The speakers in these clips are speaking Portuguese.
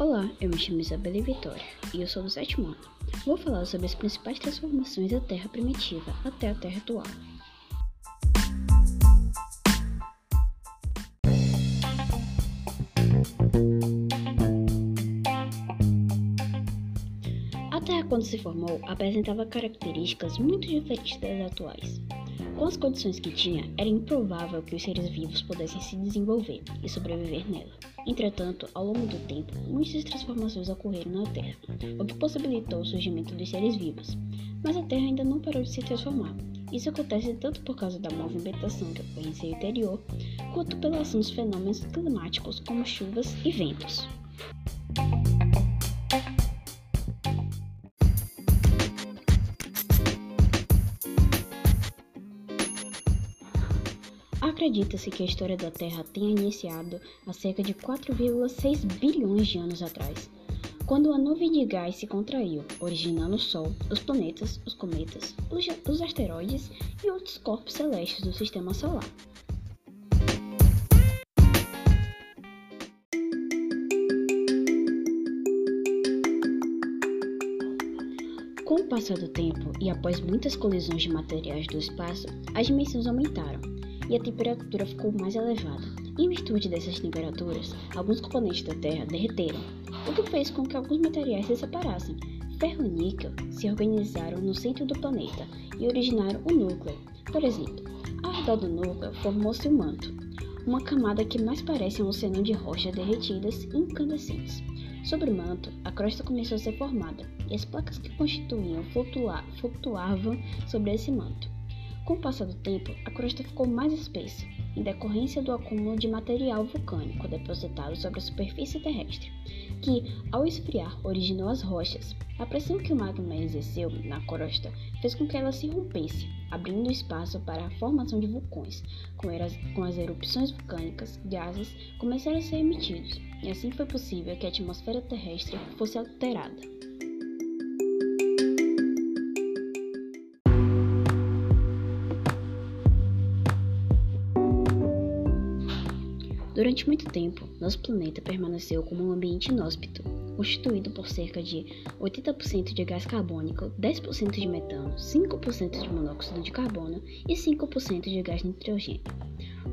Olá, eu me chamo Isabela Vitória e eu sou do sétimo ano. Vou falar sobre as principais transformações da Terra primitiva até a Terra atual. A Terra, quando se formou, apresentava características muito diferentes das atuais. Com as condições que tinha, era improvável que os seres vivos pudessem se desenvolver e sobreviver nela. Entretanto, ao longo do tempo, muitas transformações ocorreram na Terra, o que possibilitou o surgimento dos seres vivos. Mas a Terra ainda não parou de se transformar. Isso acontece tanto por causa da movimentação que ocorre em seu interior, quanto pela ação dos fenômenos climáticos como chuvas e ventos. Acredita-se que a história da Terra tenha iniciado há cerca de 4,6 bilhões de anos atrás, quando a nuvem de gás se contraiu, originando o Sol, os planetas, os cometas, os, asteroides e outros corpos celestes do Sistema Solar. Com o passar do tempo e após muitas colisões de materiais do espaço, as dimensões aumentaram e a temperatura ficou mais elevada. Em virtude dessas temperaturas, alguns componentes da Terra derreteram, o que fez com que alguns materiais se separassem. Ferro e níquel se organizaram no centro do planeta e originaram o núcleo. Por exemplo, ao redor do núcleo formou-se o manto, uma camada que mais parece um oceano de rochas derretidas e incandescentes. Sobre o manto, a crosta começou a ser formada e as placas que constituíam flutuavam sobre esse manto. Com o passar do tempo, a crosta ficou mais espessa, em decorrência do acúmulo de material vulcânico depositado sobre a superfície terrestre, que, ao esfriar, originou as rochas. A pressão que o magma exerceu na crosta fez com que ela se rompesse, abrindo espaço para a formação de vulcões. Com as erupções vulcânicas, gases começaram a ser emitidos, e assim foi possível que a atmosfera terrestre fosse alterada. Durante muito tempo, nosso planeta permaneceu como um ambiente inóspito, constituído por cerca de 80% de gás carbônico, 10% de metano, 5% de monóxido de carbono e 5% de gás nitrogênio.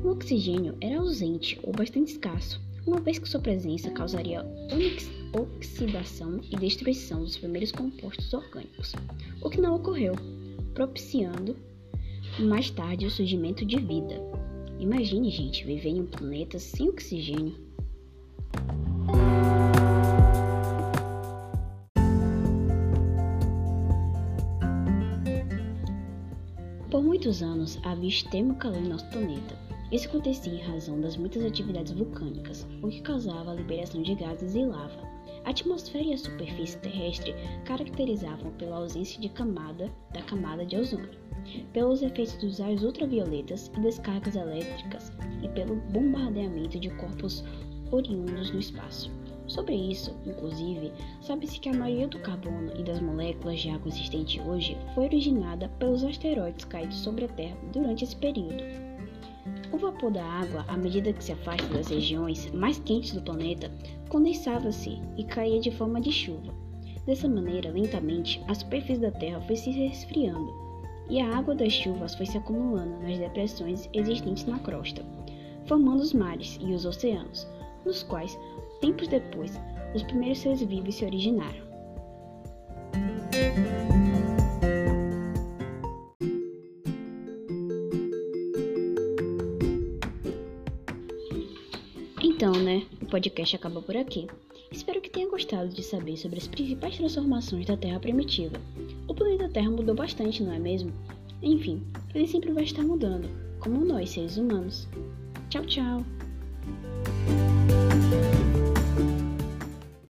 O oxigênio era ausente ou bastante escasso, uma vez que sua presença causaria oxidação e destruição dos primeiros compostos orgânicos, o que não ocorreu, propiciando mais tarde o surgimento de vida. Imagine, gente, viver em um planeta sem oxigênio. Por muitos anos havia extremo calor no nosso planeta. Isso acontecia em razão das muitas atividades vulcânicas, o que causava a liberação de gases e lava. A atmosfera e a superfície terrestre caracterizavam pela ausência de camada da camada de ozônio pelos efeitos dos raios ultravioletas e descargas elétricas e pelo bombardeamento de corpos oriundos do espaço. Sobre isso, inclusive, sabe-se que a maioria do carbono e das moléculas de água existente hoje foi originada pelos asteroides caídos sobre a Terra durante esse período. O vapor da água, à medida que se afasta das regiões mais quentes do planeta, condensava-se e caía de forma de chuva. Dessa maneira, lentamente, a superfície da Terra foi se resfriando e a água das chuvas foi se acumulando nas depressões existentes na crosta, formando os mares e os oceanos, nos quais, tempos depois, os primeiros seres vivos se originaram. Então, né, o podcast acaba por aqui. Espero que tenha gostado de saber sobre as principais transformações da Terra primitiva. O planeta Terra mudou bastante, não é mesmo? Enfim, ele sempre vai estar mudando, como nós, seres humanos. Tchau, tchau!